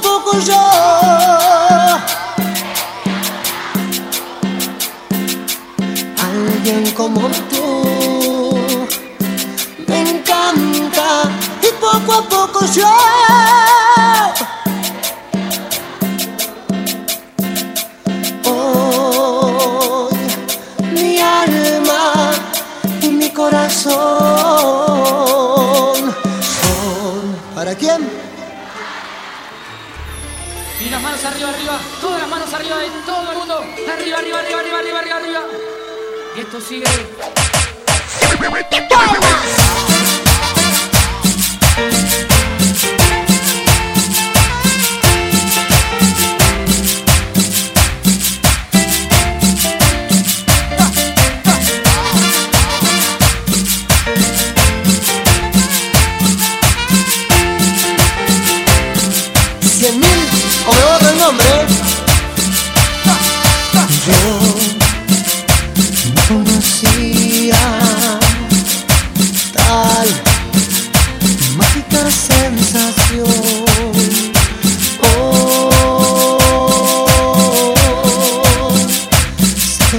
poco yo. Alguien como tú me encanta y poco a poco yo Y las manos arriba, arriba, todas las manos arriba de todo el mundo. Arriba, arriba, arriba, arriba, arriba, arriba, arriba. Y esto sigue. cien mil o me borro el nombre. Yo no conocía tal mágica sensación. Oh, sé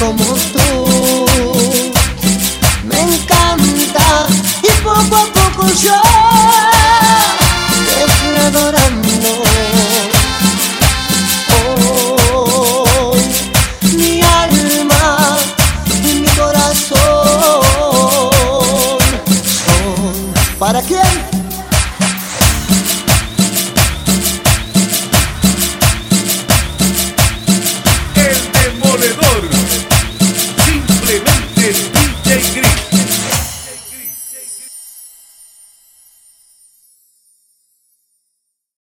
como tú. Me encanta y poco a poco yo.